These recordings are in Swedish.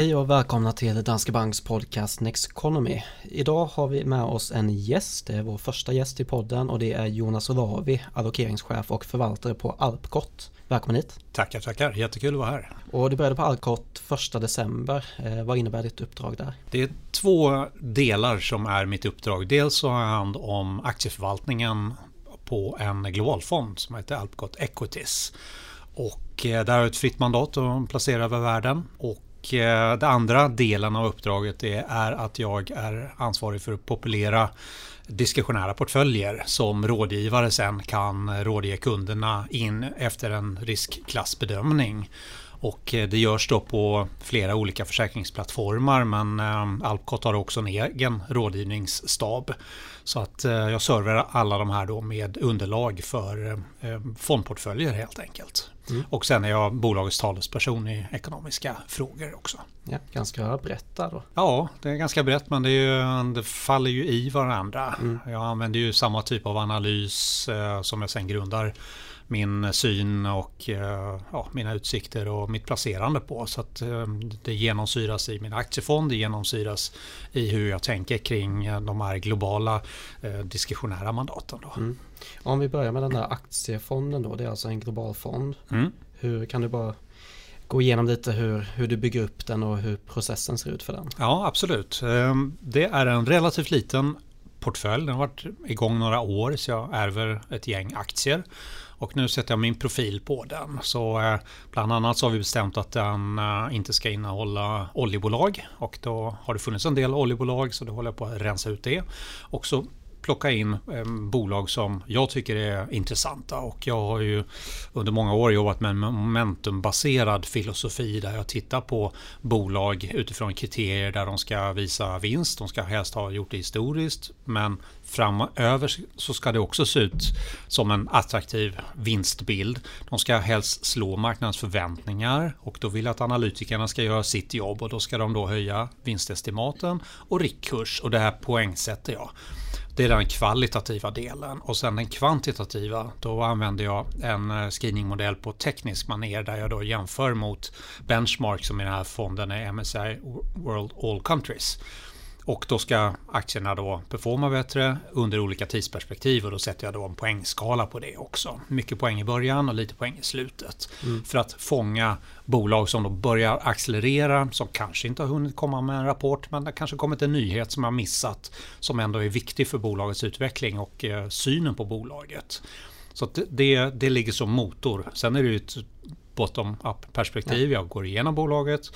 Hej och välkomna till Danske Banks podcast Next Economy. Idag har vi med oss en gäst, det är vår första gäst i podden och det är Jonas Olavi, allokeringschef och förvaltare på Alpcot. Välkommen hit! Tackar, tackar! Jättekul att vara här. Och du började på Alpcot 1 december. Eh, vad innebär ditt uppdrag där? Det är två delar som är mitt uppdrag. Dels så har jag hand om aktieförvaltningen på en globalfond som heter Alpcot Equities. Och eh, där har jag ett fritt mandat att placera över världen. Och och eh, den andra delen av uppdraget är att jag är ansvarig för att populera diskretionära portföljer som rådgivare sen kan rådge kunderna in efter en riskklassbedömning. Och eh, det görs då på flera olika försäkringsplattformar men eh, Alpcot har också en egen rådgivningsstab. Så att eh, jag servar alla de här då med underlag för fondportföljer helt enkelt. Mm. Och sen är jag bolagets talesperson i ekonomiska frågor också. Ja, ganska brett där då. Ja, det är ganska brett men det, ju, det faller ju i varandra. Mm. Jag använder ju samma typ av analys eh, som jag sen grundar min syn och eh, ja, mina utsikter och mitt placerande på. Så att eh, det genomsyras i min aktiefond, det genomsyras i hur jag tänker kring de här globala diskretionära mandaten. Då. Mm. Om vi börjar med den där aktiefonden då, det är alltså en global fond. Mm. Hur kan du bara gå igenom lite hur, hur du bygger upp den och hur processen ser ut för den? Ja, absolut. Ehm, det är en relativt liten portfölj. Den har varit igång några år så jag ärver ett gäng aktier. Och nu sätter jag min profil på den. Så eh, bland annat så har vi bestämt att den eh, inte ska innehålla oljebolag. Och då har det funnits en del oljebolag så då håller jag på att rensa ut det. Och så plocka in eh, bolag som jag tycker är intressanta. Och jag har ju under många år jobbat med en momentumbaserad filosofi där jag tittar på bolag utifrån kriterier där de ska visa vinst. De ska helst ha gjort det historiskt. Men framöver så ska det också se ut som en attraktiv vinstbild. De ska helst slå marknadens förväntningar och då vill jag att analytikerna ska göra sitt jobb och då ska de då höja vinstestimaten och riktkurs och det här poängsätter jag. Det är den kvalitativa delen och sen den kvantitativa då använder jag en eh, screeningmodell på teknisk maner där jag då jämför mot benchmark som i den här fonden är MSCI World All Countries. Och då ska aktierna då performa bättre under olika tidsperspektiv och då sätter jag då en poängskala på det också. Mycket poäng i början och lite poäng i slutet. Mm. För att fånga bolag som då börjar accelerera, som kanske inte har hunnit komma med en rapport men det kanske kommit en nyhet som jag missat som ändå är viktig för bolagets utveckling och eh, synen på bolaget. Så det, det ligger som motor. Sen är det ju ett bottom-up perspektiv. Jag går igenom bolaget,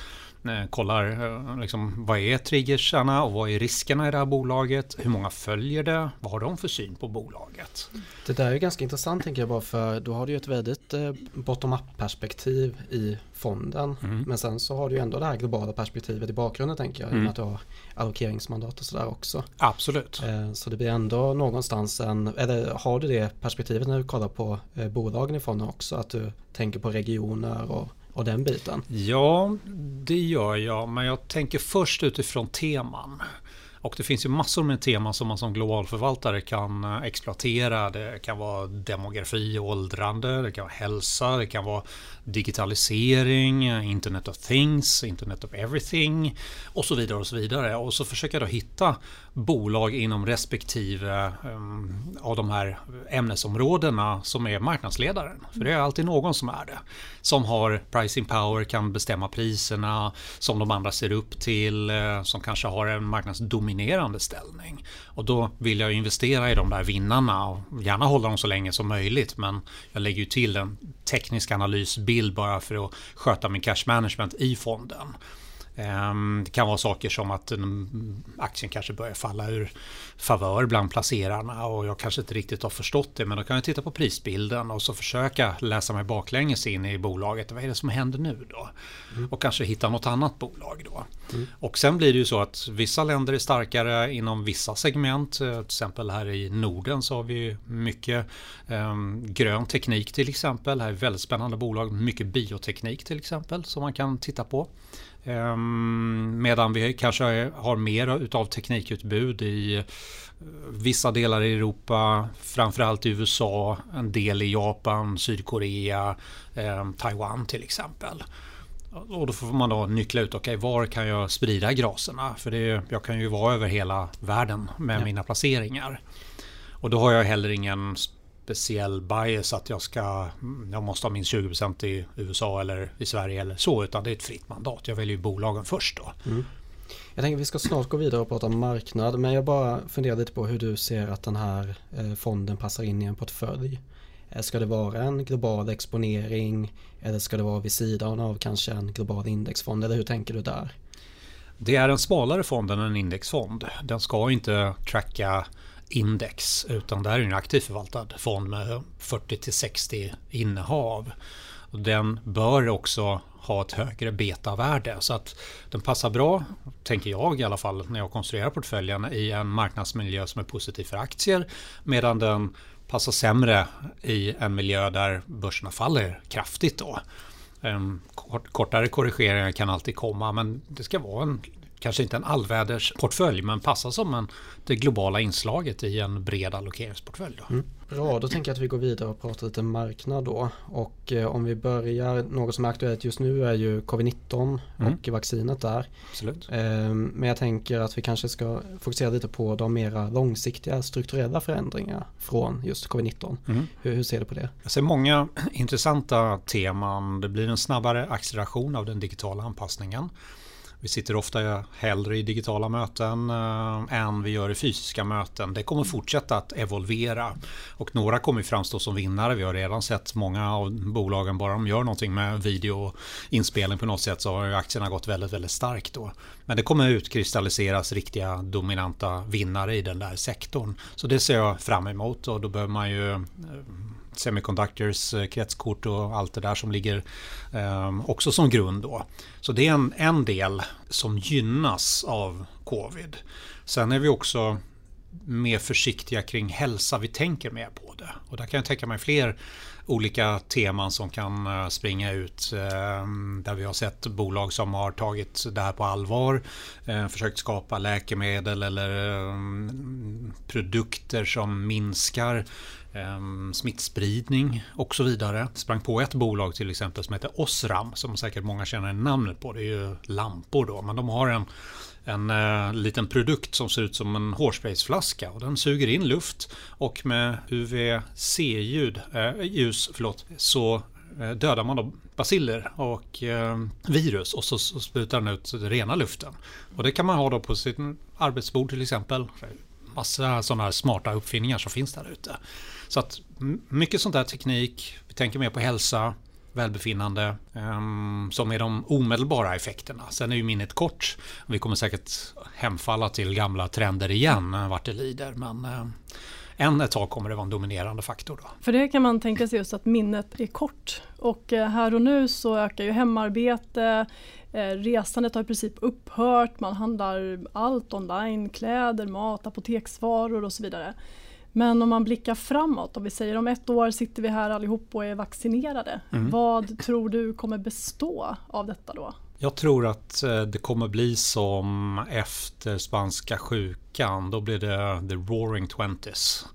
kollar eh, liksom, vad är triggersarna och vad är riskerna i det här bolaget? Hur många följer det? Vad har de för syn på bolaget? Det där är ganska intressant tänker jag bara för då har du ju ett väldigt eh, bottom-up perspektiv i fonden. Mm. Men sen så har du ju ändå det här globala perspektivet i bakgrunden tänker jag. Mm. I att du har allokeringsmandat och sådär också. Absolut. Så det blir ändå någonstans en, eller har du det perspektivet när du kollar på bolagen i fonden också? Att du tänker på regioner och och den biten? Ja, det gör jag. Men jag tänker först utifrån teman. Och det finns ju massor med teman som man som globalförvaltare kan eh, exploatera. Det kan vara demografi och åldrande, det kan vara hälsa, det kan vara digitalisering, Internet of Things, Internet of Everything och så vidare. Och så vidare. Och så försöker jag då hitta bolag inom respektive um, av de här ämnesområdena som är marknadsledaren. För det är alltid någon som är det. Som har pricing power, kan bestämma priserna, som de andra ser upp till, eh, som kanske har en marknadsdominerande ställning. Och då vill jag investera i de där vinnarna och gärna hålla dem så länge som möjligt. Men jag lägger ju till en teknisk analysbild bara för att sköta min cash management i fonden. Ehm, det kan vara saker som att aktien kanske börjar falla ur favör bland placerarna och jag kanske inte riktigt har förstått det men då kan jag titta på prisbilden och så försöka läsa mig baklänges in i bolaget. Vad är det som händer nu då? Mm. Och kanske hitta något annat bolag då. Mm. Och sen blir det ju så att vissa länder är starkare inom vissa segment. Till exempel här i Norden så har vi mycket um, grön teknik till exempel. Här är väldigt spännande bolag. Mycket bioteknik till exempel som man kan titta på. Ehm, medan vi kanske har mer utav teknikutbud i eh, vissa delar i Europa, framförallt i USA, en del i Japan, Sydkorea, ehm, Taiwan till exempel. Och då får man då nyckla ut, okej okay, var kan jag sprida graserna? För det, jag kan ju vara över hela världen med ja. mina placeringar. Och då har jag heller ingen speciell bias att jag ska jag måste ha minst 20% i USA eller i Sverige eller så utan det är ett fritt mandat. Jag väljer ju bolagen först då. Mm. Jag tänker vi ska snart gå vidare och prata om marknad men jag bara funderar lite på hur du ser att den här eh, fonden passar in i en portfölj. Eh, ska det vara en global exponering eller ska det vara vid sidan av kanske en global indexfond eller hur tänker du där? Det är en smalare fond än en indexfond. Den ska inte tracka index utan det här är en aktivt förvaltad fond med 40 60 innehav. Den bör också ha ett högre betavärde så att den passar bra, tänker jag i alla fall när jag konstruerar portföljen i en marknadsmiljö som är positiv för aktier medan den passar sämre i en miljö där börserna faller kraftigt då. Ehm, kortare korrigeringar kan alltid komma men det ska vara en kanske inte en allvädersportfölj men passar som en, det globala inslaget i en bred allokeringsportfölj. Då. Mm. Bra, då tänker jag att vi går vidare och pratar lite marknad då. Och eh, om vi börjar, något som är aktuellt just nu är ju covid-19 mm. och vaccinet där. Absolut. Eh, men jag tänker att vi kanske ska fokusera lite på de mera långsiktiga strukturella förändringar från just covid-19. Mm. Hur, hur, ser du på det? Jag ser många intressanta teman. Det blir en snabbare acceleration av den digitala anpassningen. Vi sitter ofta hellre i digitala möten eh, än vi gör i fysiska möten. Det kommer fortsätta att evolvera och några kommer framstå som vinnare. Vi har redan sett många av bolagen, bara de gör någonting med videoinspelning på något sätt så har aktierna gått väldigt, väldigt starkt då. Men det kommer utkristalliseras riktiga dominanta vinnare i den där sektorn. Så det ser jag fram emot och då behöver man ju eh, semiconductors, eh, kretskort och allt det där som ligger eh, också som grund då. Så det är en, en del som gynnas av covid. Sen är vi också mer försiktiga kring hälsa. Vi tänker mer på det. Och där kan jag tänka mig fler olika teman som kan eh, springa ut. Ehm, där vi har sett bolag som har tagit det här på allvar. Eh, försökt skapa läkemedel eller ehm, produkter som minskar Ehm, smittspridning och så vidare. Sprang på ett bolag till exempel som heter Osram som säkert många känner namnet på. Det är ju lampor då, men de har en en eh, liten produkt som ser ut som en hårsprayflaska och den suger in luft och med UVC-ljud, eh, ljus, förlåt, så eh, dödar man då basiller och eh, virus och så, så sprutar den ut rena luften. Och det kan man ha då på sitt arbetsbord till exempel. Massa sådana här smarta uppfinningar som finns där ute. Så att mycket sånt där teknik, vi tänker mer på hälsa, välbefinnande um, som är de omedelbara effekterna. Sen är ju minnet kort. Vi kommer säkert hemfalla till gamla trender igen eh, vart det lider. Men eh, än ett tag kommer det vara en dominerande faktor. Då. För det kan man tänka sig just att minnet är kort. Och eh, här och nu så ökar ju hemarbete, Resandet har i princip upphört, man handlar allt online, kläder, mat, apoteksvaror och så vidare. Men om man blickar framåt, om vi säger om ett år sitter vi här allihop och är vaccinerade. Mm. Vad tror du kommer bestå av detta då? Jag tror att eh, det kommer bli som efter spanska sjukan. Då blir det the roaring twenties.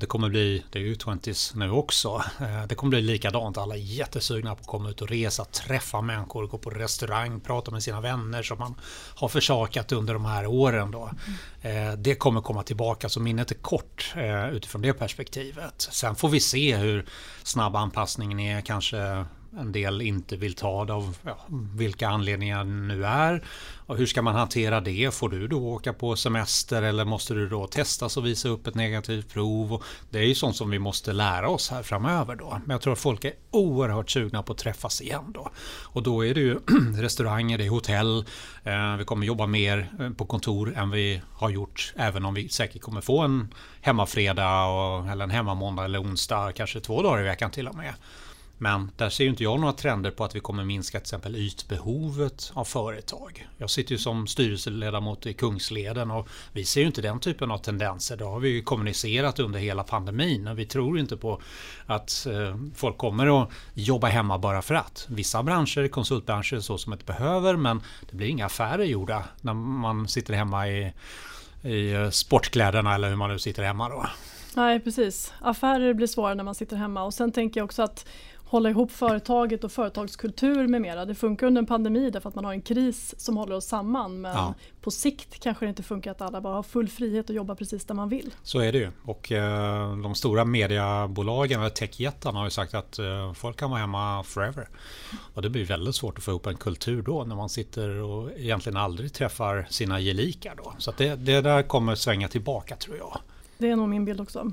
Det kommer bli, det är ju 20s nu också. Eh, det kommer bli likadant. Alla är jättesugna på att komma ut och resa, träffa människor, gå på restaurang, prata med sina vänner som man har försakat under de här åren. Då. Mm. Det kommer komma tillbaka, så minnet är kort eh, utifrån det perspektivet. Sen får vi se hur snabb anpassningen är, kanske en del inte vill ta det av ja, vilka anledningar det nu är. Och hur ska man hantera det? Får du då åka på semester eller måste du då testas och visa upp ett negativt prov? Och det är ju sånt som vi måste lära oss här framöver då. Men jag tror att folk är oerhört sugna på att träffas igen då. Och då är det ju restauranger, det är hotell. Eh, vi kommer jobba mer eh, på kontor än vi har gjort. Även om vi säkert kommer få en hemmafredag och, eller en hemmamåndag eller onsdag, kanske två dagar i veckan till och med. Men där ser ju inte jag några trender på att vi kommer minska till exempel ytbehovet av företag. Jag sitter ju som styrelseledamot i Kungsleden och vi ser ju inte den typen av tendenser. Det har vi ju kommunicerat under hela pandemin och vi tror inte på att eh, folk kommer att jobba hemma bara för att. Vissa branscher, konsultbranscher, så som det behöver men det blir inga affärer gjorda när man sitter hemma i, i sportkläderna eller hur man nu sitter hemma då. Nej precis, affärer blir svårare när man sitter hemma och sen tänker jag också att hålla ihop företaget och företagskultur med mera. Det funkar under en pandemi därför att man har en kris som håller oss samman. Men ja. på sikt kanske det inte funkar att alla bara har full frihet att jobba precis där man vill. Så är det ju. Och eh, de stora mediebolagen, techjättarna har ju sagt att eh, folk kan vara hemma forever. Och det blir väldigt svårt att få ihop en kultur då när man sitter och egentligen aldrig träffar sina gelikar då. Så det, det där kommer svänga tillbaka tror jag. Det är nog min bild också. Mm.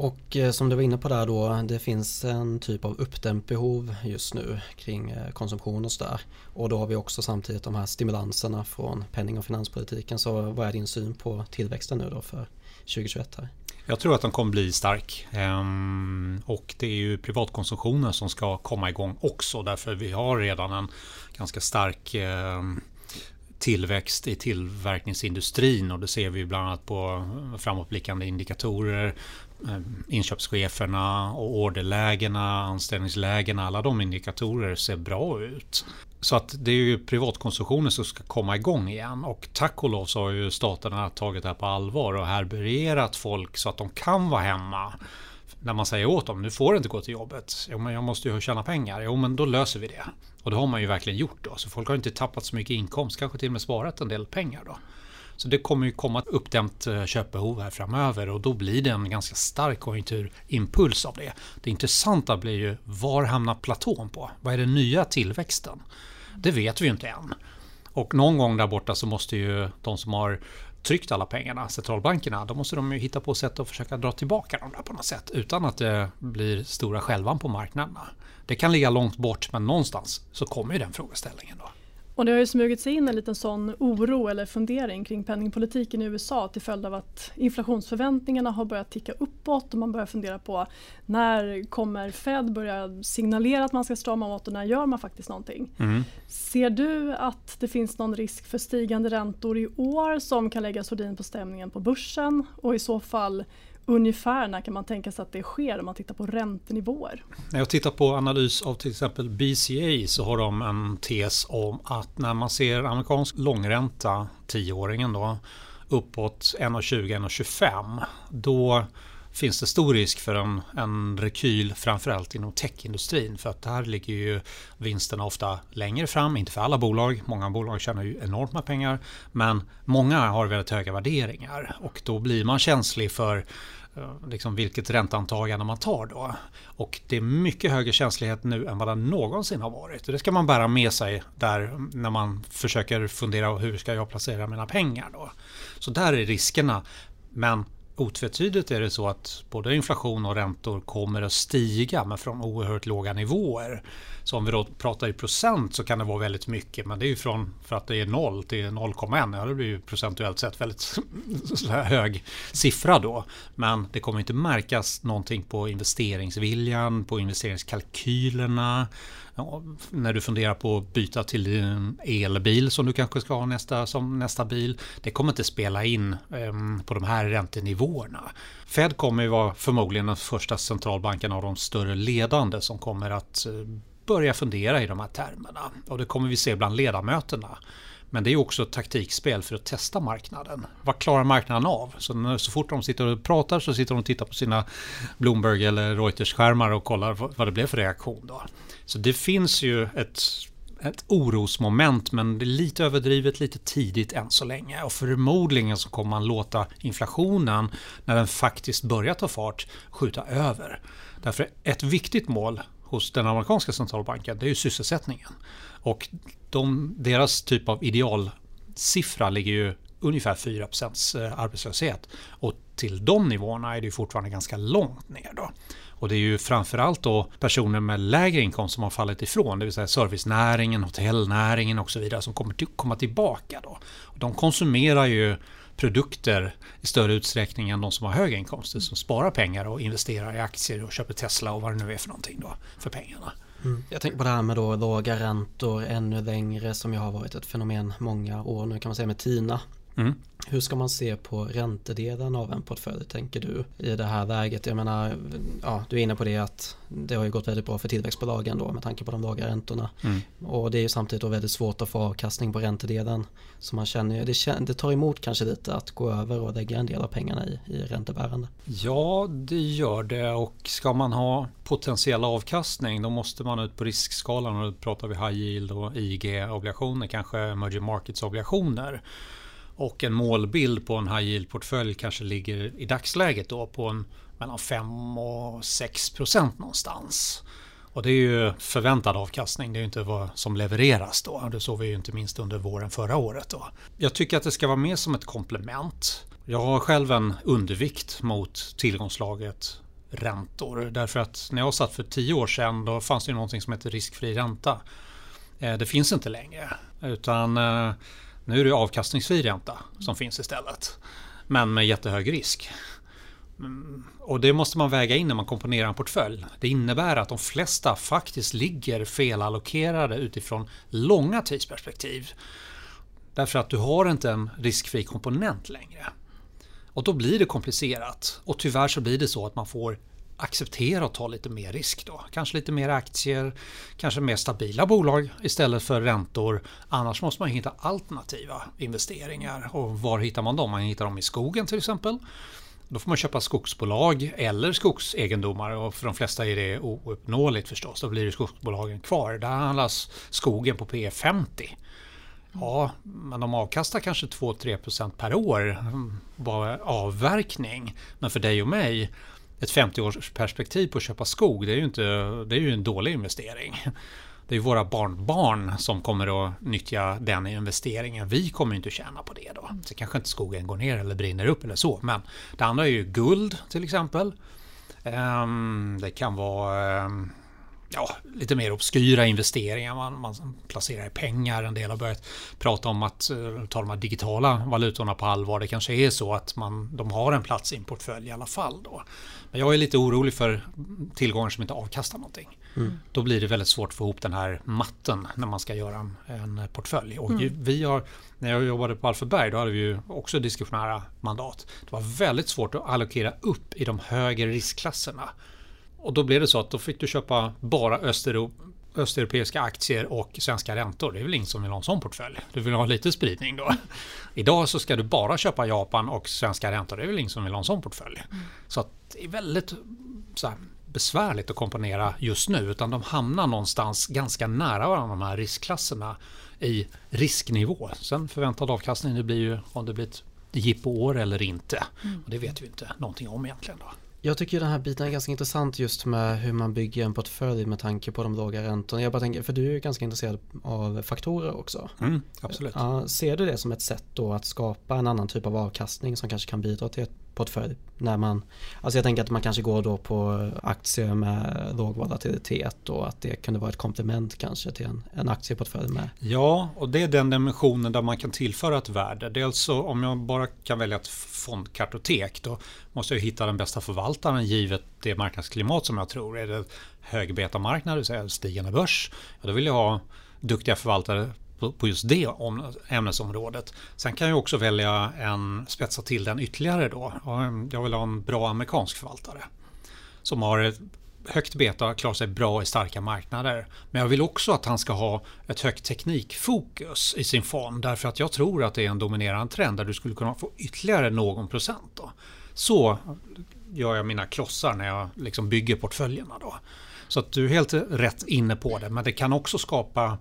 Och eh, som du var inne på där då, det finns en typ av uppdämt behov just nu kring eh, konsumtion och sådär. Och då har vi också samtidigt de här stimulanserna från penning och finanspolitiken. Så vad är din syn på tillväxten nu då för 2021 här? Jag tror att den kommer bli stark. Ehm, och det är ju privatkonsumtionen som ska komma igång också. Därför vi har redan en ganska stark ehm, tillväxt i tillverkningsindustrin och det ser vi bland annat på framåtblickande indikatorer Eh, inköpscheferna och orderlägena, anställningslägena, alla de indikatorer ser bra ut. Så att det är ju privatkonsumtionen som ska komma igång igen och tack och lov så har ju staterna tagit det här på allvar och härbärgerat folk så att de kan vara hemma. När man säger åt dem, nu får du inte gå till jobbet. Jo men jag måste ju tjäna pengar. Jo men då löser vi det. Och det har man ju verkligen gjort då. Så folk har inte tappat så mycket inkomst, kanske till och med sparat en del pengar då. Så det kommer ju komma ett uppdämt eh, köpbehov här framöver och då blir det en ganska stark konjunkturimpuls av det. Det intressanta blir ju var hamnar platån på? Vad är den nya tillväxten? Det vet vi ju inte än. Och någon gång där borta så måste ju de som har tryckt alla pengarna, centralbankerna, då måste de ju hitta på sätt att försöka dra tillbaka dem där på något sätt utan att det blir stora skälvan på marknaderna. Det kan ligga långt bort men någonstans så kommer ju den frågeställningen då. Och det har ju smugit sig in en liten sån oro eller fundering kring penningpolitiken i USA till följd av att inflationsförväntningarna har börjat ticka uppåt och man börjar fundera på när kommer Fed börja signalera att man ska strama åt och när gör man faktiskt någonting? Mm. Ser du att det finns någon risk för stigande räntor i år som kan lägga sordin på stämningen på börsen och i så fall ungefär när kan man tänka sig att det sker om man tittar på räntenivåer? När jag tittar på analys av till exempel BCA så har de en tes om att när man ser amerikansk långränta, tioåringen då, uppåt 1,20-1,25 då finns det stor risk för en, en rekyl framförallt inom techindustrin för att där ligger ju vinsterna ofta längre fram, inte för alla bolag. Många bolag tjänar ju enormt med pengar men många har väldigt höga värderingar och då blir man känslig för Eh, liksom vilket ränteantagande man tar då. Och det är mycket högre känslighet nu än vad det någonsin har varit. Det ska man bära med sig där när man försöker fundera hur ska jag placera mina pengar då. Så där är riskerna. Men otvetydigt är det så att både inflation och räntor kommer att stiga men från oerhört låga nivåer. Så om vi då pratar i procent så kan det vara väldigt mycket men det är ju från för att det är 0 till 0,1. Ja, det blir ju procentuellt sett väldigt hög siffra då. Men det kommer inte märkas någonting på investeringsviljan, på investeringskalkylerna när du funderar på att byta till din elbil som du kanske ska ha nästa, som nästa bil. Det kommer inte spela in eh, på de här räntenivåerna. Fed kommer ju vara förmodligen den första centralbanken av de större ledande som kommer att eh, börja fundera i de här termerna. Och det kommer vi se bland ledamöterna. Men det är också ett taktikspel för att testa marknaden. Vad klarar marknaden av? Så, när, så fort de sitter och pratar så sitter de och tittar på sina Bloomberg eller Reuters-skärmar och kollar vad det blev för reaktion. Då. Så det finns ju ett, ett orosmoment men det är lite överdrivet, lite tidigt än så länge. Och förmodligen så kommer man låta inflationen, när den faktiskt börjar ta fart, skjuta över. Därför ett viktigt mål hos den amerikanska centralbanken det är ju sysselsättningen. Och de, deras typ av idealsiffra ligger ju ungefär 4 eh, arbetslöshet. Och till de nivåerna är det fortfarande ganska långt ner. Då. Och det är ju framförallt då personer med lägre inkomst som har fallit ifrån, det vill säga servicenäringen, hotellnäringen och så vidare som kommer till, komma tillbaka. Då. Och de konsumerar ju produkter i större utsträckning än de som har höga inkomster som sparar pengar och investerar i aktier och köper Tesla och vad det nu är för någonting då för pengarna. Mm. Jag tänker på det här med då låga räntor ännu längre som ju har varit ett fenomen många år nu kan man säga med TINA Mm. Hur ska man se på räntedelen av en portfölj tänker du i det här läget? Jag menar, ja, du är inne på det att det har ju gått väldigt bra för tillväxtbolagen då med tanke på de låga räntorna. Mm. Och det är ju samtidigt då väldigt svårt att få avkastning på räntedelen. Så man känner ju, det, det tar emot kanske lite att gå över och lägga en del av pengarna i, i räntebärande. Ja, det gör det och ska man ha potentiell avkastning då måste man ut på riskskalan och då pratar vi high yield och IG-obligationer, kanske emerging markets-obligationer. Och en målbild på en high yield-portfölj kanske ligger i dagsläget då på en, mellan 5 och 6 procent någonstans. Och det är ju förväntad avkastning, det är ju inte vad som levereras då. Det såg vi ju inte minst under våren förra året. Då. Jag tycker att det ska vara mer som ett komplement. Jag har själv en undervikt mot tillgångslaget räntor. Därför att när jag satt för tio år sedan då fanns det ju någonting som heter riskfri ränta. Eh, det finns inte längre. Utan eh, nu är det avkastningsfri ränta som finns istället. Men med jättehög risk. Mm, och det måste man väga in när man komponerar en portfölj. Det innebär att de flesta faktiskt ligger felallokerade utifrån långa tidsperspektiv. Därför att du har inte en riskfri komponent längre. Och då blir det komplicerat. Och tyvärr så blir det så att man får acceptera att ta lite mer risk då. Kanske lite mer aktier, kanske mer stabila bolag istället för räntor. Annars måste man hitta alternativa investeringar. Och var hittar man dem? Man hittar dem i skogen till exempel. Då får man köpa skogsbolag eller skogsegendomar och för de flesta är det ouppnåeligt förstås. Då blir det skogsbolagen kvar. Där handlas skogen på P 50. Ja, men de avkastar kanske 2-3% per år bara avverkning. Men för dig och mig ett 50-årsperspektiv på att köpa skog, det är ju, inte, det är ju en dålig investering. Det är våra barnbarn som kommer att nyttja den investeringen. Vi kommer inte att tjäna på det då. Så kanske inte skogen går ner eller brinner upp eller så. Men det andra är ju guld till exempel. Ehm, det kan vara ehm, ja, lite mer obskyra investeringar. Man, man placerar i pengar. En del har börjat prata om att ta de här digitala valutorna på allvar. Det kanske är så att man, de har en plats i en portfölj i alla fall. Då. Men jag är lite orolig för tillgångar som inte avkastar någonting. Mm. Då blir det väldigt svårt att få ihop den här matten när man ska göra en, en portfölj. Och mm. vi har, när jag jobbade på Alphaberg då hade vi ju också diskretionära mandat. Det var väldigt svårt att allokera upp i de högre riskklasserna. Och då blev det så att då fick du köpa bara Östeuropa östeuropeiska aktier och svenska räntor. Det är väl ingen som vill ha en sån portfölj. Du vill ha lite spridning då. Idag så ska du bara köpa Japan och svenska räntor. Det är väl ingen som vill ha en sån portfölj. Mm. Så det är väldigt här, besvärligt att komponera just nu. Utan de hamnar någonstans ganska nära varandra de här riskklasserna i risknivå. Sen förväntad avkastning det blir ju om det blir ett jippo-år eller inte. Mm. Och det vet vi inte någonting om egentligen. Då. Jag tycker den här biten är ganska intressant just med hur man bygger en portfölj med tanke på de låga räntorna. Jag bara tänker, för du är ju ganska intresserad av faktorer också. Mm, absolut. Ja, ser du det som ett sätt då att skapa en annan typ av avkastning som kanske kan bidra till ett portfölj när man, alltså jag tänker att man kanske går då på aktier med låg volatilitet och att det kunde vara ett komplement kanske till en, en aktieportfölj med. Ja, och det är den dimensionen där man kan tillföra ett värde. Dels så alltså, om jag bara kan välja ett fondkartotek då måste jag hitta den bästa förvaltaren givet det marknadsklimat som jag tror. Är det högbetamarknad, det vill säga stigande börs, ja, då vill jag ha duktiga förvaltare på just det ämnesområdet. Sen kan jag också välja en spetsa till den ytterligare då. Jag vill ha en bra amerikansk förvaltare som har ett högt beta, klarar sig bra i starka marknader. Men jag vill också att han ska ha ett högt teknikfokus i sin fond därför att jag tror att det är en dominerande trend där du skulle kunna få ytterligare någon procent. Då. Så gör jag mina klossar när jag liksom bygger portföljerna. Då. Så att du är helt rätt inne på det, men det kan också skapa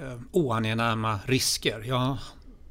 Eh, oangenäma risker. Jag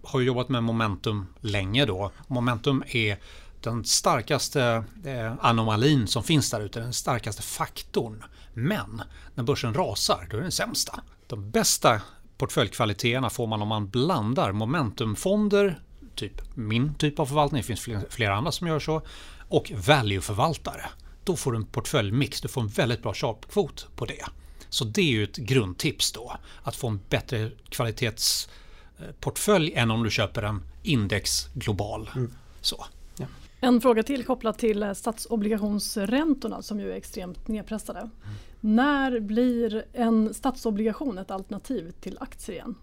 har jobbat med momentum länge då. Momentum är den starkaste eh, anomalin som finns där ute, den starkaste faktorn. Men när börsen rasar, då är det den sämsta. De bästa portföljkvaliteterna får man om man blandar momentumfonder, typ min typ av förvaltning, det finns flera andra som gör så, och valueförvaltare. Då får du en portföljmix, du får en väldigt bra sharpkvot på det. Så det är ju ett grundtips då. Att få en bättre kvalitetsportfölj än om du köper en index global. Mm. Så. Ja. En fråga till kopplat till statsobligationsräntorna som ju är extremt nedpressade. Mm. När blir en statsobligation ett alternativ till aktier igen?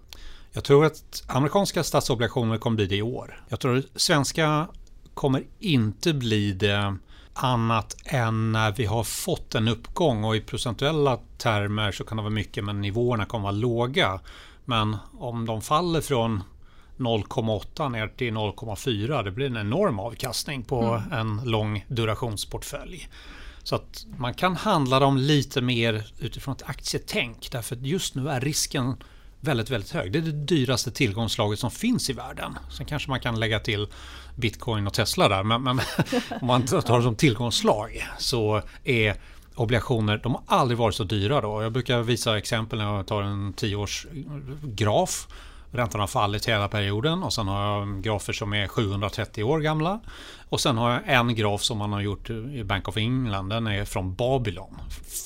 Jag tror att amerikanska statsobligationer kommer bli det i år. Jag tror att svenska kommer inte bli det annat än när vi har fått en uppgång och i procentuella termer så kan det vara mycket men nivåerna kommer vara låga. Men om de faller från 0,8 ner till 0,4 det blir en enorm avkastning på mm. en lång durationsportfölj. Så att man kan handla dem lite mer utifrån ett aktietänk därför att just nu är risken väldigt, väldigt hög. Det är det dyraste tillgångslaget som finns i världen. Sen kanske man kan lägga till Bitcoin och Tesla där. Men, men om man tar det som tillgångslag så är obligationer, de har aldrig varit så dyra då. Jag brukar visa exempel när jag tar en tioårsgraf Räntan har fallit hela perioden och sen har jag grafer som är 730 år gamla. Och sen har jag en graf som man har gjort i Bank of England. Den är från Babylon.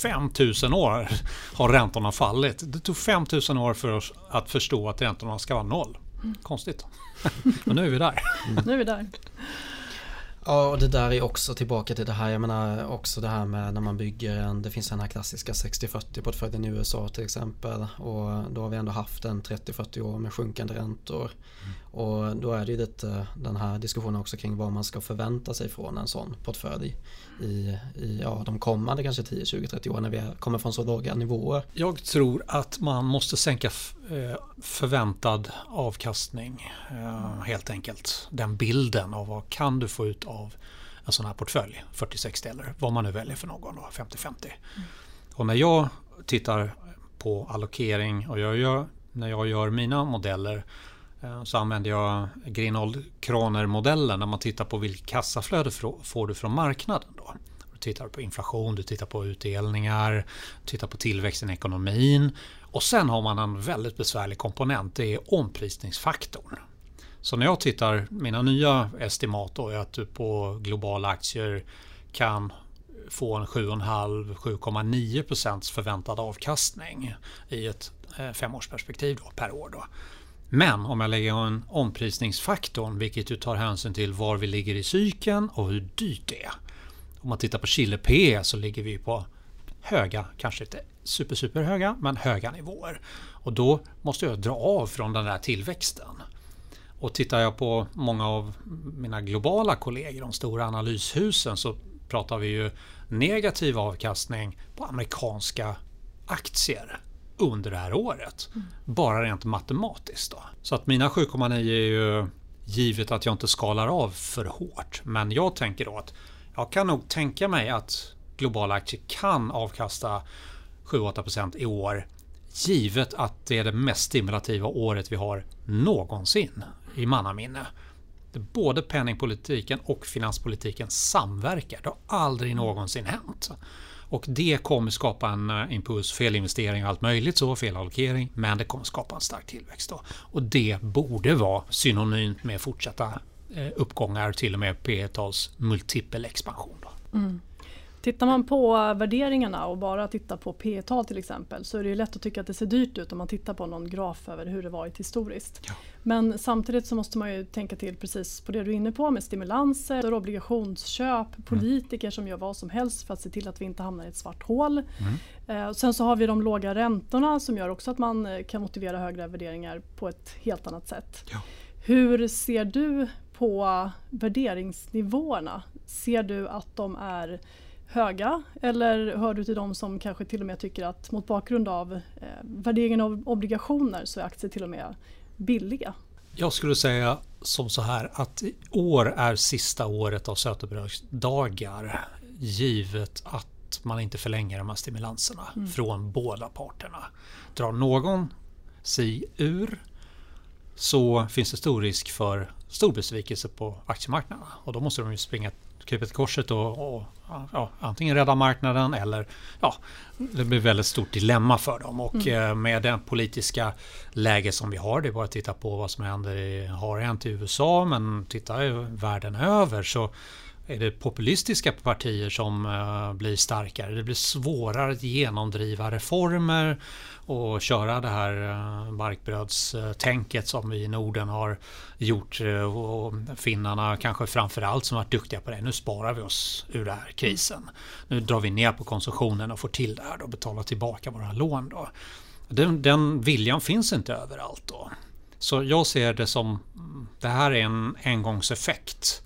5000 år har räntorna fallit. Det tog 5000 år för oss att förstå att räntorna ska vara noll. Konstigt. Men nu är vi där. Nu är vi där. Ja, och det där är också tillbaka till det här. Jag menar också det här med när man bygger en, det finns den här klassiska 60-40 portföljen i USA till exempel. Och då har vi ändå haft en 30-40 år med sjunkande räntor. Mm. Och då är det ju lite den här diskussionen också kring vad man ska förvänta sig från en sån portfölj i, i ja, de kommande kanske 10, 20, 30 år när vi kommer från så låga nivåer. Jag tror att man måste sänka förväntad avkastning eh, helt enkelt. Den bilden av vad kan du få ut av en sån här portfölj, 40-60 eller vad man nu väljer för någon, 50-50. Mm. Och när jag tittar på allokering och jag gör, när jag gör mina modeller Eh, så använder jag Grinold-Kroner-modellen när man tittar på vilket kassaflöde får du från marknaden. Då. Du tittar på inflation, du tittar på utdelningar, du tittar på tillväxten i ekonomin. Och sen har man en väldigt besvärlig komponent, det är omprisningsfaktorn. Så när jag tittar, mina nya estimat då är att du på globala aktier kan få en 7,5-7,9% förväntad avkastning i ett eh, femårsperspektiv då, per år. Då. Men om jag lägger en omprisningsfaktorn, vilket ju tar hänsyn till var vi ligger i cykeln och hur dyrt det är. Om man tittar på Chile P så ligger vi på höga, kanske inte super, super höga, men höga nivåer. Och då måste jag dra av från den där tillväxten. Och tittar jag på många av mina globala kollegor, de stora analyshusen, så pratar vi ju negativ avkastning på amerikanska aktier under det här året. Mm. Bara rent matematiskt. Då. Så att mina 7,9 är ju givet att jag inte skalar av för hårt. Men jag tänker då att jag kan nog tänka mig att globala aktier kan avkasta 7-8% i år. Givet att det är det mest stimulativa året vi har någonsin i mannaminne. Både penningpolitiken och finanspolitiken samverkar. Det har aldrig någonsin hänt. Och det kommer skapa en eh, impuls, felinvestering och allt möjligt så, felallokering. Men det kommer skapa en stark tillväxt då. Och det borde vara synonymt med fortsatta eh, uppgångar, till och med P tals multipel expansion. Då. Mm. Tittar man på värderingarna och bara tittar på P tal till exempel så är det lätt att tycka att det ser dyrt ut om man tittar på någon graf över hur det varit historiskt. Ja. Men samtidigt så måste man ju tänka till precis på det du är inne på med stimulanser, obligationsköp, mm. politiker som gör vad som helst för att se till att vi inte hamnar i ett svart hål. Mm. Eh, sen så har vi de låga räntorna som gör också att man eh, kan motivera högre värderingar på ett helt annat sätt. Ja. Hur ser du på värderingsnivåerna? Ser du att de är höga eller hör du till de som kanske till och med tycker att mot bakgrund av eh, värderingen av obligationer så är aktier till och med billiga? Jag skulle säga som så här att i år är sista året av sötebrödsdagar givet att man inte förlänger de här stimulanserna mm. från båda parterna. Drar någon sig ur så finns det stor risk för stor besvikelse på aktiemarknaden och då måste de ju springa krypa till korset och, och ja, antingen rädda marknaden eller ja, det blir väldigt stort dilemma för dem. Och mm. Eh, med det politiska läge som vi har, det är bara att titta på vad som händer i, har hänt i USA, men titta världen över så är det populistiska partier som eh, blir starkare. Det blir svårare att genomdriva reformer och köra det här eh, markbrödstänket barkbrödstänket som vi i Norden har gjort. Eh, och finnarna kanske framförallt som varit duktiga på det. Nu sparar vi oss ur den här krisen. Nu drar vi ner på konsumtionen och får till det här och betalar tillbaka våra lån. Då. Den, den viljan finns inte överallt. då. Så jag ser det som mm, det här är en engångseffekt.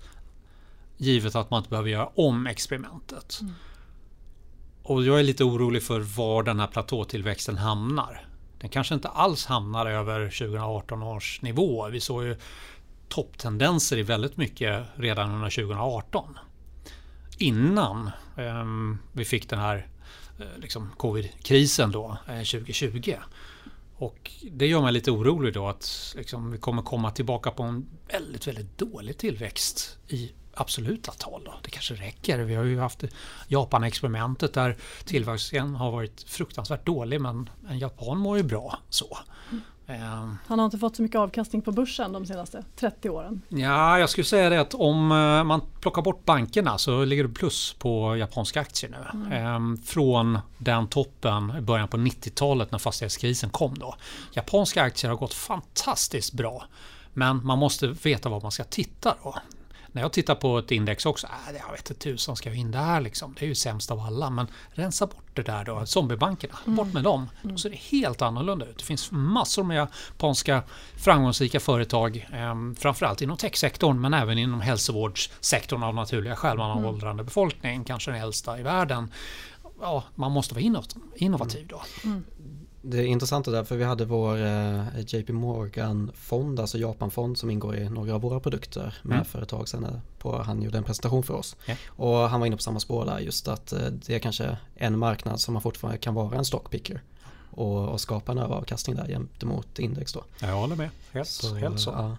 Givet att man inte behöver göra om experimentet. Mm. Och jag är lite orolig för var den här platåtillväxten hamnar. Den kanske inte alls hamnar över 2018 års nivå. Vi såg ju topptendenser i väldigt mycket redan under 2018. Innan eh, vi fick den här eh, liksom covid-krisen då, eh, 2020. Och det gör mig lite orolig då att liksom, vi kommer komma tillbaka på en väldigt, väldigt dålig tillväxt i absoluta tal. Då. Det kanske räcker. Vi har ju haft Japan-experimentet där tillväxten har varit fruktansvärt dålig men en japan mår ju bra. så. Mm. Han har inte fått så mycket avkastning på börsen de senaste 30 åren. Ja, jag skulle säga det att om eh, man plockar bort bankerna så ligger det plus på japanska aktier nu. Mm. Ehm, från den toppen i början på 90-talet när fastighetskrisen kom då. Japanska aktier har gått fantastiskt bra. Men man måste veta var man ska titta då när jag tittar på ett index också, äh, jag vet inte tusan ska vi in där liksom. Det är ju sämst av alla. Men rensa bort det där då, zombiebankerna, mm. bort med dem. Mm. Då ser det helt annorlunda ut. Det finns massor med japanska framgångsrika företag, eh, framförallt inom techsektorn men även inom hälsovårdssektorn av naturliga skäl. Man har mm. åldrande befolkning, kanske den äldsta i världen. Ja, man måste vara innovativ då. Mm det är intressant det där för vi hade vår eh, JP Morgan-fond, alltså Japan-fond som ingår i några av våra produkter med mm. för ett tag sedan. På, han gjorde en presentation för oss. Yeah. Och han var inne på samma spår där just att eh, det är kanske en marknad som man fortfarande kan vara en stockpicker. Och, och skapa en överavkastning där gentemot index då. Jag håller med, helt så. Helt så. Ja.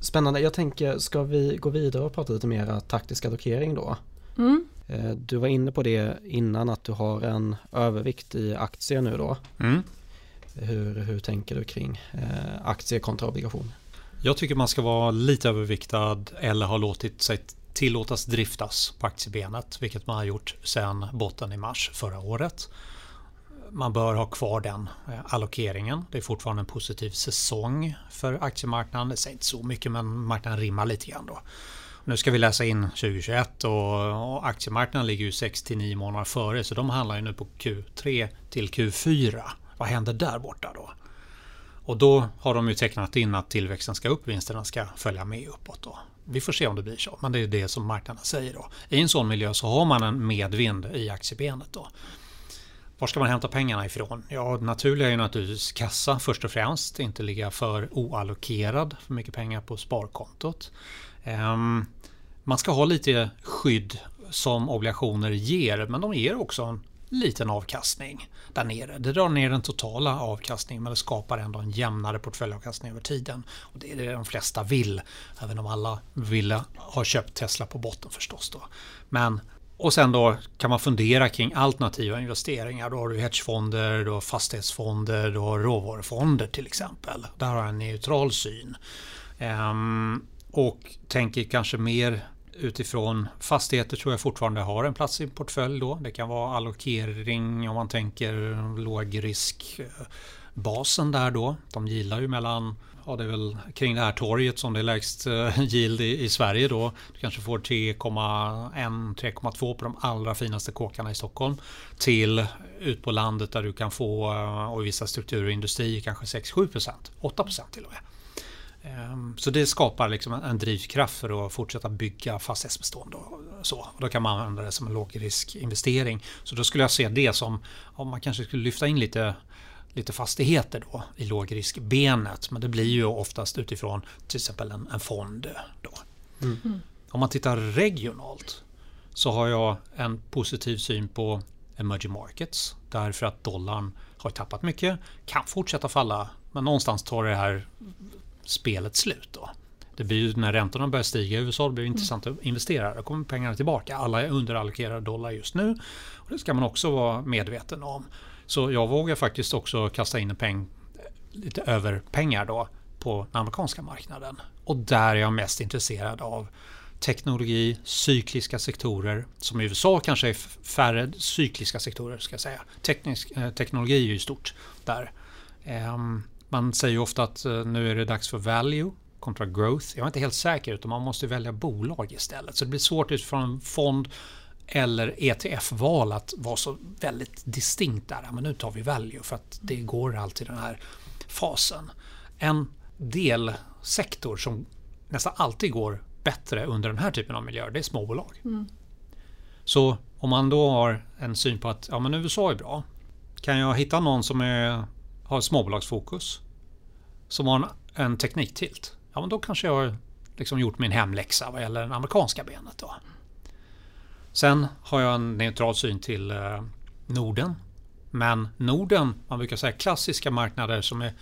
Spännande, jag tänker ska vi gå vidare och prata lite mer taktisk allokering då? Mm. Eh, du var inne på det innan att du har en övervikt i aktier nu då. Mm. Hur, hur tänker du kring eh, aktier kontra obligationer? Jag tycker man ska vara lite överviktad eller ha låtit sig tillåtas driftas på aktiebenet, vilket man har gjort sedan botten i mars förra året. Man bör ha kvar den eh, allokeringen. Det är fortfarande en positiv säsong för aktiemarknaden. Det säger inte så mycket men marknaden rimmar lite grann då. Nu ska vi läsa in 2021 och, aktiemarknaden ligger ju 6 till 9 månader före så de handlar ju nu på Q3 till Q4. Vad händer där borta då? Och då har de ju tecknat in att tillväxten ska upp, vinsterna ska följa med uppåt. Då. Vi får se om det blir så, men det är det som marknaden säger. Då. I en sån miljö så har man en medvind i aktiebenet. Då. Var ska man hämta pengarna ifrån? Ja, naturliga är ju naturligtvis kassa först och främst. Inte ligga för oallokerad för mycket pengar på sparkontot. Um, man ska ha lite skydd som obligationer ger, men de ger också en liten avkastning där nere. Det drar ner den totala avkastningen men det skapar ändå en jämnare portföljavkastning över tiden. Och Det är det de flesta vill, även om alla vill ha köpt Tesla på botten förstås. Då. Men och sen då kan man fundera kring alternativa investeringar. Då har du hedgefonder, du har fastighetsfonder, du har råvarufonder till exempel. Där har jag en neutral syn. Ehm, och tänker kanske mer utifrån fastigheter tror jag fortfarande har en plats i portfölj då. Det kan vara allokering om man tänker lågriskbasen där då. De gillar ju mellan Ja, det är väl kring det här torget som det är lägst eh, yield i, i Sverige då. Du kanske får 3,1-3,2 på de allra finaste kåkarna i Stockholm. Till ut på landet där du kan få, eh, och i vissa strukturer och industri, kanske 6-7 8% till och med. Ehm, så det skapar liksom en drivkraft för att fortsätta bygga fastighetsbestånd. Och så. Och då kan man använda det som en lågriskinvestering. Så då skulle jag se det som om man kanske skulle lyfta in lite, lite fastigheter då i lågriskbenet. Men det blir ju oftast utifrån till exempel en, en fond. Då. Mm. mm. Om man tittar regionalt så har jag en positiv syn på emerging markets. Därför att dollarn har tappat mycket, kan fortsätta falla men någonstans tar det här spelet slut. Då. Det blir ju när räntorna börjar stiga i USA, det blir intressant att investera. Då kommer pengarna tillbaka. Alla är underallokerade dollar just nu. Och det ska man också vara medveten om. Så jag vågar faktiskt också kasta in en peng, lite över pengar då på den amerikanska marknaden. Och där är jag mest intresserad av teknologi, cykliska sektorer. Som i USA kanske är färre cykliska sektorer ska jag säga. Teknisk, eh, teknologi är ju stort där. Um, man säger ofta att eh, nu är det dags för value kontra growth. Jag är inte helt säker utan man måste välja bolag istället. Så det blir svårt utifrån en fond eller ETF-val att vara så väldigt distinkt där. Men nu tar vi value för att det går alltid den här fasen. En delsektor som nästan alltid går bättre under den här typen av miljöer, det är småbolag. Mm. Så om man då har en syn på att ja, men USA är bra. Kan jag hitta någon som är, har småbolagsfokus? Som har en, en tekniktilt? Ja, men då kanske jag har liksom gjort min hemläxa vad gäller det amerikanska benet. Då. Sen har jag en neutral syn till eh, Norden. Men Norden, man brukar säga klassiska marknader som är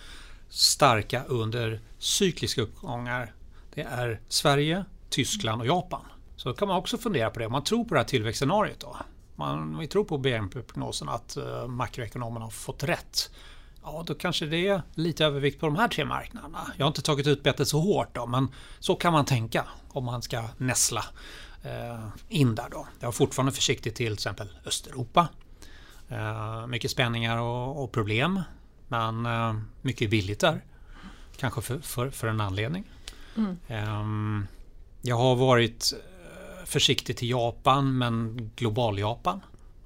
starka under cykliska uppgångar. Det är Sverige, Tyskland och Japan. Så då kan man också fundera på det. Om man tror på det här tillväxtscenariot då. Man, vi tror på BNP-prognosen att eh, makroekonomerna har fått rätt. Ja, då kanske det är lite övervikt på de här tre marknaderna. Jag har inte tagit ut bettet så hårt då, men så kan man tänka om man ska näsla uh, in där då. Jag är fortfarande försiktig till exempel Östeuropa. Uh, mycket spänningar och, och problem, men mycket billigt där. Kanske för, för, för en anledning. Mm. Um, jag har varit försiktig till Japan men global Japan.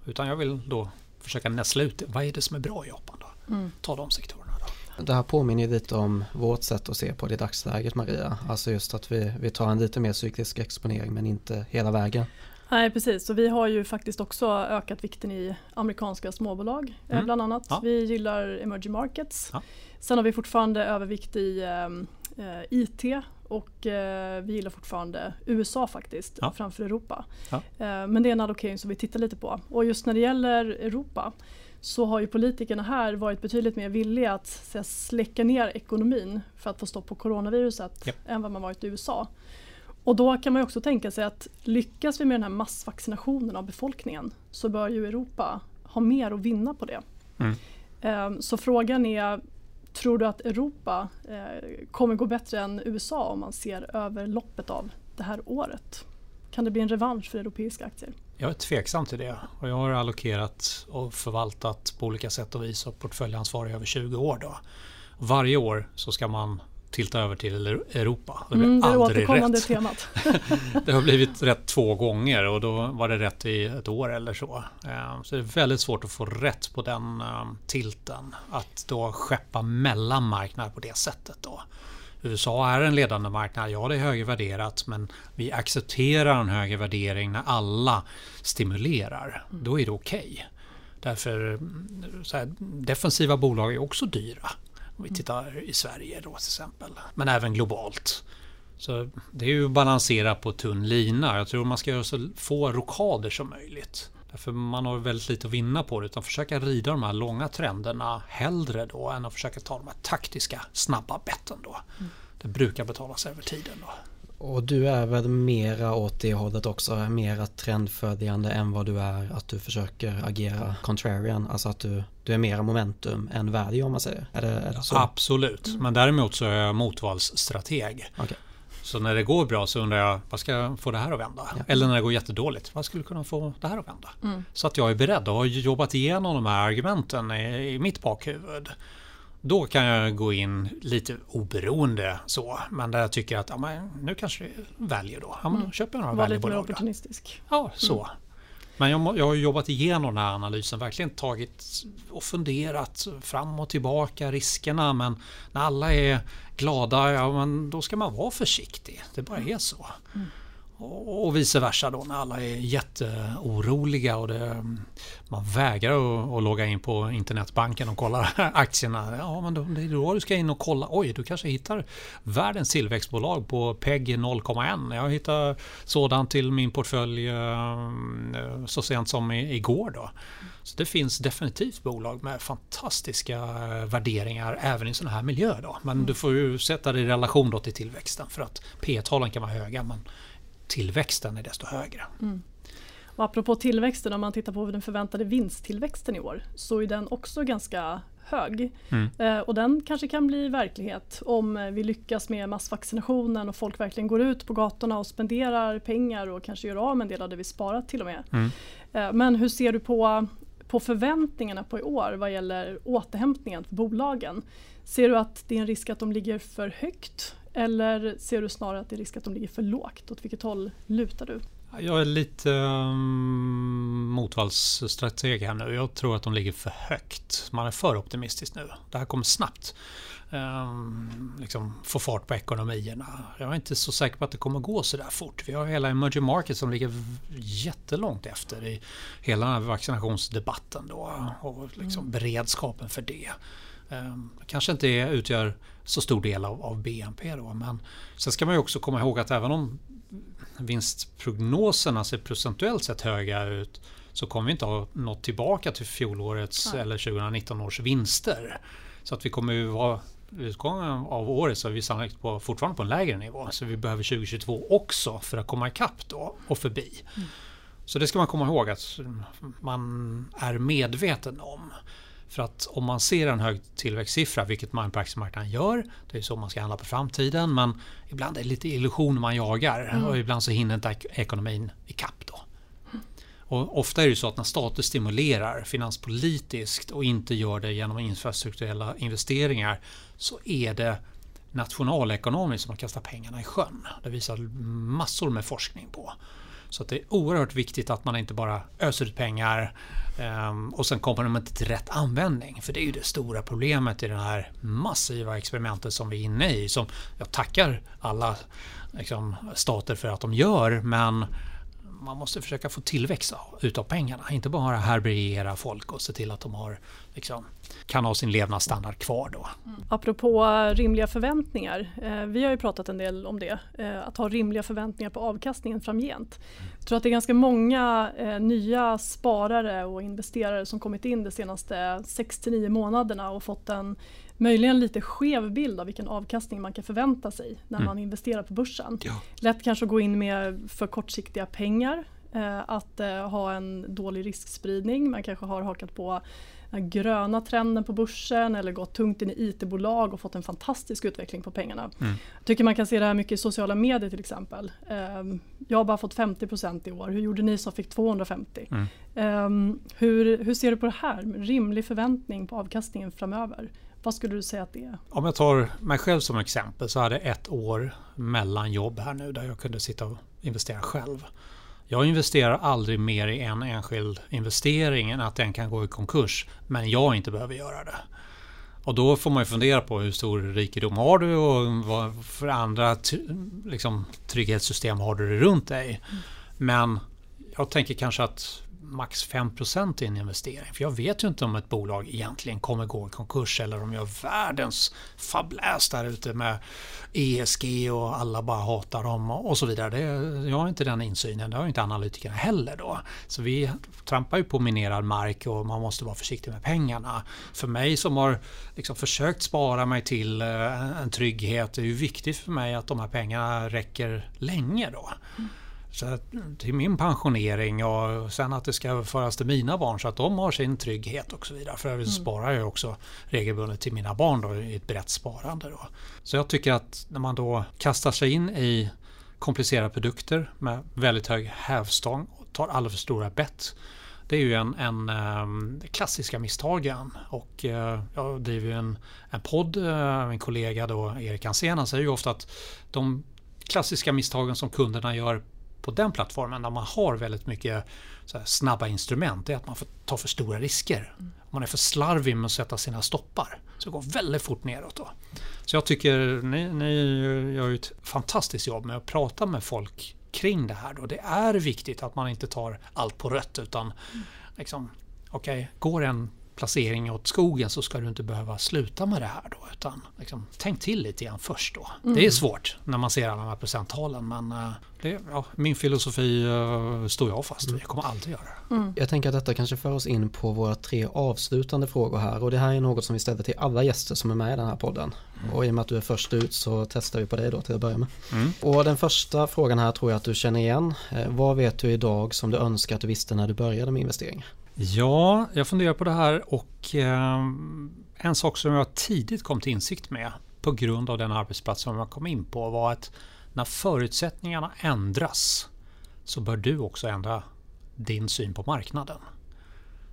Utan jag vill då försöka näsla ut vad är det som är bra i Japan? Mm. Ta de sektorerna då. Det här påminner lite om vårt sätt att se på det i dagsläget Maria. Alltså just att vi, vi tar en lite mer cyklisk exponering men inte hela vägen. Nej precis, och vi har ju faktiskt också ökat vikten i amerikanska småbolag eh, mm. bland annat. Ja. Vi gillar emerging markets. Ja. Sen har vi fortfarande övervikt i ehm, eh, IT och eh, vi gillar fortfarande USA faktiskt ja. framför Europa. Ja. Eh, men det är en allokering som vi tittar lite på. Och just när det gäller Europa så har ju politikerna här varit betydligt mer villiga att säga, släcka ner ekonomin för att få stopp på coronaviruset ja. än vad man varit i USA. Och då kan man också tänka sig att lyckas vi med den här massvaccinationen av befolkningen så bör ju Europa ha mer att vinna på det. Mm. Eh, så frågan är Tror du att Europa eh, kommer gå bättre än USA om man ser över loppet av det här året? Kan det bli en revansch för europeiska aktier? Jag är tveksam till det och jag har allokerat och förvaltat på olika sätt och vis och portföljansvarig över 20 år. Då. Varje år så ska man tilta över till Europa. Det blir mm, det aldrig rätt. Temat. det har blivit rätt två gånger och då var det rätt i ett år eller så. Eh, så det är väldigt svårt att få rätt på den eh, tilten. Att då skeppa mellan marknader på det sättet. Då. USA är en ledande marknad, ja det är högvärderat men vi accepterar en högre värdering när alla stimulerar. Då är det okej. Okay. Därför mm, här, defensiva bolag är också dyra. Om vi tittar i Sverige då till exempel. Men även globalt. Så det är ju att balansera på tunn lina. Jag tror man ska göra så få rokader som möjligt. Därför man har väldigt lite att vinna på det. Utan försöka rida de här långa trenderna hellre då än att försöka ta de här taktiska snabba betten då. Mm. Det brukar betala sig över tiden då. Och du är väl mera åt det hållet också, mera trendföljande än vad du är att du försöker agera contrarian, alltså att du, du är mera momentum än value om man säger. Är det, är det så? Absolut, mm. men däremot så är jag motvalsstrateg. Okay. Så när det går bra så undrar jag, vad ska jag få det här att vända? Ja. Eller när det går jättedåligt, vad skulle kunna få det här att vända? Mm. Så att jag är beredd och har jobbat igenom de här argumenten i, i mitt bakhuvud. Då kan jag gå in lite oberoende så. Men där jag tycker att ja, men nu kanske det väljer då. Ja, men mm. köper jag några Var lite mer opportunistisk. Ja, så. Mm. Men jag, jag har jobbat igenom den här analysen, verkligen tagit och funderat fram och tillbaka riskerna. Men när alla är glada, ja, men då ska man vara försiktig. Det bara är så. Mm. Och vice versa då när alla är jätteoroliga och det, man vägrar att, att logga in på internetbanken och kolla aktierna. Ja, men då, det är då du ska in och kolla. Oj, du kanske hittar världens tillväxtbolag på PEG 0,1. Jag hittade sådant till min portfölj eh, så sent som igår. Då. Så det finns definitivt bolag med fantastiska eh, värderingar även i sådana här miljö. Då. Men mm. du får ju sätta det i relation då till tillväxten för att P-talen kan vara höga men tillväxten är desto högre. Mm. Och apropå tillväxten, om man tittar på den förväntade vinsttillväxten i år så är den också ganska hög. Mm. Eh, och den kanske kan bli verklighet om vi lyckas med massvaccinationen och folk verkligen går ut på gatorna och spenderar pengar och kanske gör av med en del av det vi sparat till och med. Mm. Eh, men hur ser du på, på förväntningarna på i år vad gäller återhämtningen för bolagen? Ser du att det är en risk att de ligger för högt eller ser du snarare att det är risk att de ligger för lågt? Åt vilket håll lutar du? Jag är lite um, motvallsstrateg här nu. Jag tror att de ligger för högt. Man är för optimistisk nu. Det här kommer snabbt um, liksom få fart på ekonomierna. Jag är inte så säker på att det kommer gå så där fort. Vi har hela emerging market som ligger jättelångt efter i hela den här vaccinationsdebatten då, och liksom mm. beredskapen för det. Um, kanske inte utgör så stor del av, av BNP då, men sen ska man ju också komma ihåg att även om vinstprognoserna ser procentuellt sett höga ut så kommer vi inte ha nått tillbaka till fjolårets Nej. eller 2019 års vinster. Så att vi kommer ju vara utgången av året så är vi sannolikt på, fortfarande på en lägre nivå. Så vi behöver 2022 också för att komma ikapp då och förbi. Mm. Så det ska man komma ihåg att man är medveten om. För att om man ser en hög tillväxtsiffra, vilket man på aktiemarknaden gör, det är så man ska handla på framtiden, men ibland är det lite illusion man jagar mm. och ibland så hinner inte ekonomin ikapp då. Och ofta är det så att när stater stimulerar finanspolitiskt och inte gör det genom infrastrukturella investeringar så är det nationalekonomiskt som man kastar pengarna i sjön. Det visar massor med forskning på. Så det är oerhört viktigt att man inte bara öser ut pengar um, och sen kommer de inte till rätt användning. För det är ju det stora problemet i det här massiva experimentet som vi är inne i. Som jag tackar alla liksom, stater för att de gör men man måste försöka få tillväxt utav pengarna. Inte bara härbärgera folk och se till att de har, liksom, kan ha sin levnadsstandard kvar. Då. Mm. Apropå rimliga förväntningar. Eh, vi har ju pratat en del om det. Eh, att ha rimliga förväntningar på avkastningen framgent. Jag tror att det är ganska många eh, nya sparare och investerare som kommit in de senaste 6-9 månaderna och fått en möjligen lite skev bild av vilken avkastning man kan förvänta sig när mm. man investerar på börsen. Ja. Lätt kanske att gå in med för kortsiktiga pengar, eh, att eh, ha en dålig riskspridning. Man kanske har hakat på den gröna trenden på börsen eller gått tungt in i IT-bolag och fått en fantastisk utveckling på pengarna. Mm. Jag tycker man kan se det här mycket i sociala medier till exempel. Um, jag har bara fått 50% i år. Hur gjorde ni som fick 250? Mm. Um, hur, hur ser du på det här? Rimlig förväntning på avkastningen framöver? Vad skulle du säga att det är? Om jag tar mig själv som exempel så hade jag ett år mellan jobb här nu där jag kunde sitta och investera själv. Jag investerar aldrig mer i en enskild investering än att den kan gå i konkurs men jag inte behöver göra det. Och då får man ju fundera på hur stor rikedom har du och vad för andra liksom, trygghetssystem har du runt dig. Mm. Men jag tänker kanske att max 5% i en investering. För jag vet ju inte om ett bolag egentligen kommer gå i konkurs eller om de gör världens fabläs där ute med ESG och alla bara hatar dem och så vidare. Det, jag har inte den insynen, det har inte analytikerna heller då. Så vi trampar ju på minerad mark och man måste vara försiktig med pengarna. För mig som har liksom försökt spara mig till eh, en trygghet, det är ju viktigt för mig att de här pengarna räcker länge då. Mm. Så till min pensionering och sen att det ska föras till mina barn så att de har sin trygghet och så vidare. För övrigt mm. sparar jag också regelbundet till mina barn då, i ett brett sparande. Då. Så jag tycker att när man då kastar sig in i komplicerade produkter med väldigt hög hävstång och tar alldeles för stora bett. Det är ju en, en um, klassiska misstagen och uh, jag driver en, en podd. Uh, min kollega då Erik Hansén säger ju ofta att de klassiska misstagen som kunderna gör på den plattformen där man har väldigt mycket snabba instrument det är att man får ta för stora risker. Man är för slarvig med att sätta sina stoppar. Så det går väldigt fort neråt. Då. Så jag tycker ni, ni gör ett fantastiskt jobb med att prata med folk kring det här. Då. Det är viktigt att man inte tar allt på rött utan liksom, okej, okay, går en placering åt skogen så ska du inte behöva sluta med det här då. Utan liksom, tänk till lite grann först då. Mm. Det är svårt när man ser alla de här procenttalen men uh, det, ja, min filosofi uh, står jag fast vid. Jag kommer alltid göra det. Mm. Jag tänker att detta kanske för oss in på våra tre avslutande frågor här och det här är något som vi ställer till alla gäster som är med i den här podden. Mm. Och i och med att du är först ut så testar vi på dig då till att börja med. Mm. Och den första frågan här tror jag att du känner igen. Eh, vad vet du idag som du önskar att du visste när du började med investeringar? Ja, jag funderar på det här och eh, en sak som jag tidigt kom till insikt med på grund av den arbetsplats som jag kom in på var att när förutsättningarna ändras så bör du också ändra din syn på marknaden.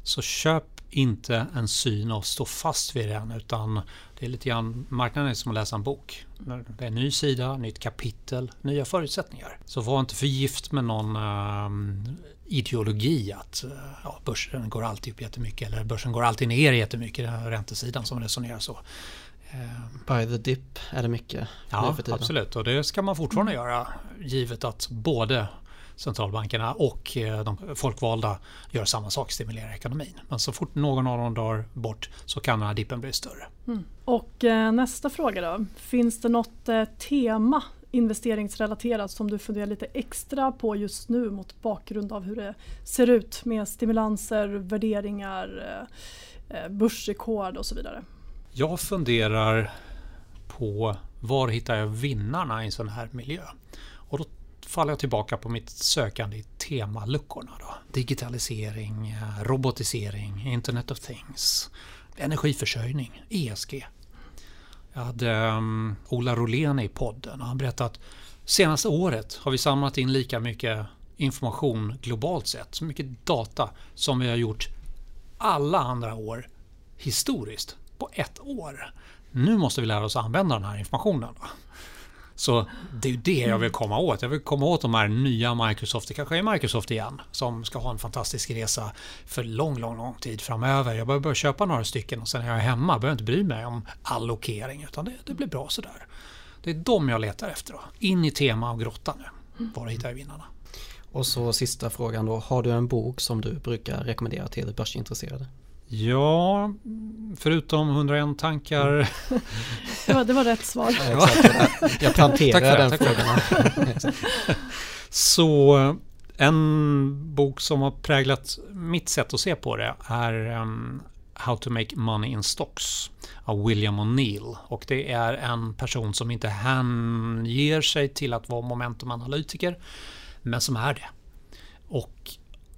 Så köp inte en syn att stå fast vid den utan det är lite grann, marknaden är som att läsa en bok. Det är en ny sida, nytt kapitel, nya förutsättningar. Så var inte för gift med någon um, ideologi att uh, ja, börsen går alltid upp jättemycket eller börsen går alltid ner jättemycket. Det är räntesidan som resonerar så. By the dip är det mycket Ja, absolut. Och det ska man fortfarande mm. göra givet att både centralbankerna och eh, de folkvalda gör samma sak, stimulerar ekonomin. Men så fort någon av dem drar bort så kan den här dippen bli större. Mm. Och eh, nästa fråga då. Finns det något eh, tema investeringsrelaterat som du funderar lite extra på just nu mot bakgrund av hur det ser ut med stimulanser, värderingar, eh, eh, börsrekord och så vidare? Jag funderar på var hittar jag vinnarna i en sån här miljö? Och då faller jag tillbaka på mitt sökande i temaluckorna. Då. Digitalisering, eh, robotisering, Internet of Things, energiförsörjning, ESG. Jag hade um, Ola Rolén i podden och han berättade att senaste året har vi samlat in lika mycket information globalt sett, så mycket data som vi har gjort alla andra år historiskt på ett år. Nu måste vi lära oss använda den här informationen. Så det är ju det jag vill komma åt. Jag vill komma åt de här nya Microsoft, det kanske är Microsoft igen, som ska ha en fantastisk resa för lång, lång, lång tid framöver. Jag behöver bara köpa några stycken och sen är jag hemma. Jag behöver inte bry mig om allokering utan det, det blir bra sådär. Det är de jag letar efter. Då. In i tema och grotta nu. Var hittar jag vinnarna? Och så sista frågan då. Har du en bok som du brukar rekommendera till börsintresserade? Ja, förutom 101 tankar. det, var, det var rätt svar. Ja, jag planterar den frågan. Så en bok som har präglat mitt sätt att se på det är um, How to make money in stocks av William O'Neill. Och det är en person som inte hänger sig till att vara momentumanalytiker, men som är det. Och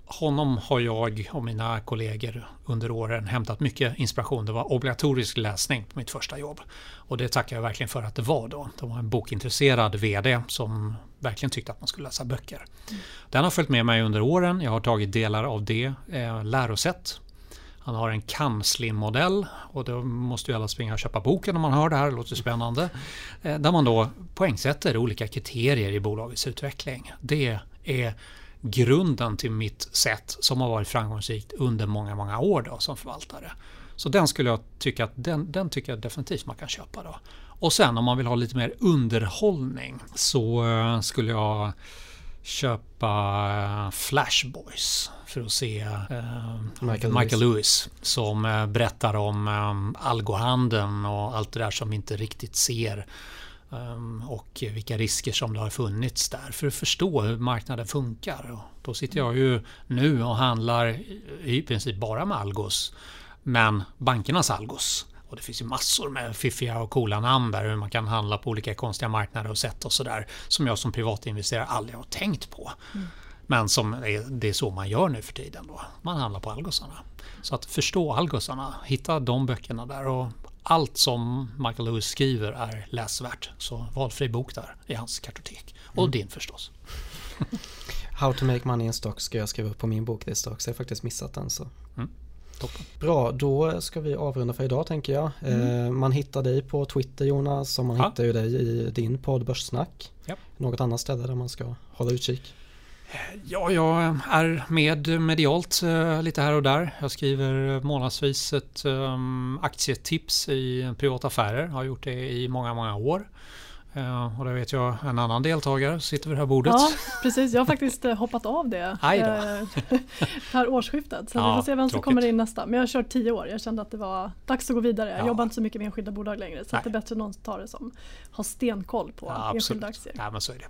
honom har jag och mina kollegor under åren hämtat mycket inspiration. Det var obligatorisk läsning på mitt första jobb. Och det tackar jag verkligen för att det var då. Det var en bokintresserad VD som verkligen tyckte att man skulle läsa böcker. Mm. Den har följt med mig under åren. Jag har tagit delar av det eh, lärosätt. Han har en Kamslim-modell och då måste ju alla springa och köpa boken om man hör det här, det låter spännande. Eh, där man då poängsätter olika kriterier i bolagets utveckling. Det är grunden till mitt sätt som har varit framgångsrikt under många, många år då, som förvaltare. Så den skulle jag tycka att den, den tycker jag definitivt man kan köpa. Då. Och sen om man vill ha lite mer underhållning så uh, skulle jag köpa uh, Flash Boys för att se uh, Michael, Michael, Lewis. Lewis som berättar om um, algohandeln och allt det där som vi inte riktigt ser och vilka risker som det har funnits där för att förstå hur marknaden funkar. Och då sitter jag ju nu och handlar i princip bara med Algos, men bankernas Algos. Och det finns ju massor med fiffiga och coola namn där hur man kan handla på olika konstiga marknader och sätt och sådär som jag som privatinvesterare aldrig har tänkt på. Mm. Men som är, det är så man gör nu för tiden. Då. Man handlar på algosarna. Så att förstå algosarna, hitta de böckerna där och allt som Michael Lewis skriver är läsvärt. Så valfri bok där i hans kartotek. Och mm. din förstås. How to make money in stock ska jag skriva upp på min boklista också. Jag har faktiskt missat den. Så. Mm. Toppen. Bra, då ska vi avrunda för idag tänker jag. Mm. Eh, man hittar dig på Twitter Jonas och man ja. hittar ju dig i din podd Börssnack. Ja. Något annat ställe där man ska hålla utkik? Ja, jag är med medialt uh, lite här och där. Jag skriver månadsvis ett um, aktietips i privata affärer. Har gjort det i många, många år. Uh, och det vet jag en annan deltagare sitter vid det här bordet. Ja, precis. Jag har faktiskt uh, hoppat av det per årsskiftet. Så ja, vi får se vem som kommer in nästa. Men jag har kört tio år. Jag kände att det var dags att gå vidare. Jag ja. jobbar inte så mycket med enskilda bolag längre. Så det är bättre att någon tar det som har stenkoll på ja, enskilda aktier. Ja, men så är det.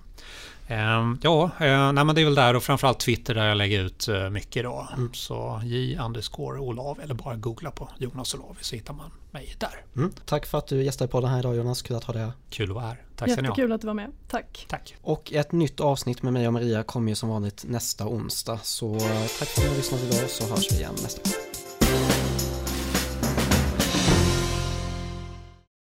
Ehm, ja, eh, nej, men det är väl där och framförallt Twitter där jag lägger ut eh, mycket då. Mm. Så J underscore Olav eller bara googla på Jonas Olav så hittar man mig där. Mm. Tack för att du gästade på den här idag Jonas, kul att ha dig här. Kul att vara här. Tack ska ni ha. Jättekul att du var med. Tack. Tack. Och ett nytt avsnitt med mig och Maria kommer ju som vanligt nästa onsdag. Så tack för att ni har lyssnat idag så hörs vi igen nästa gång.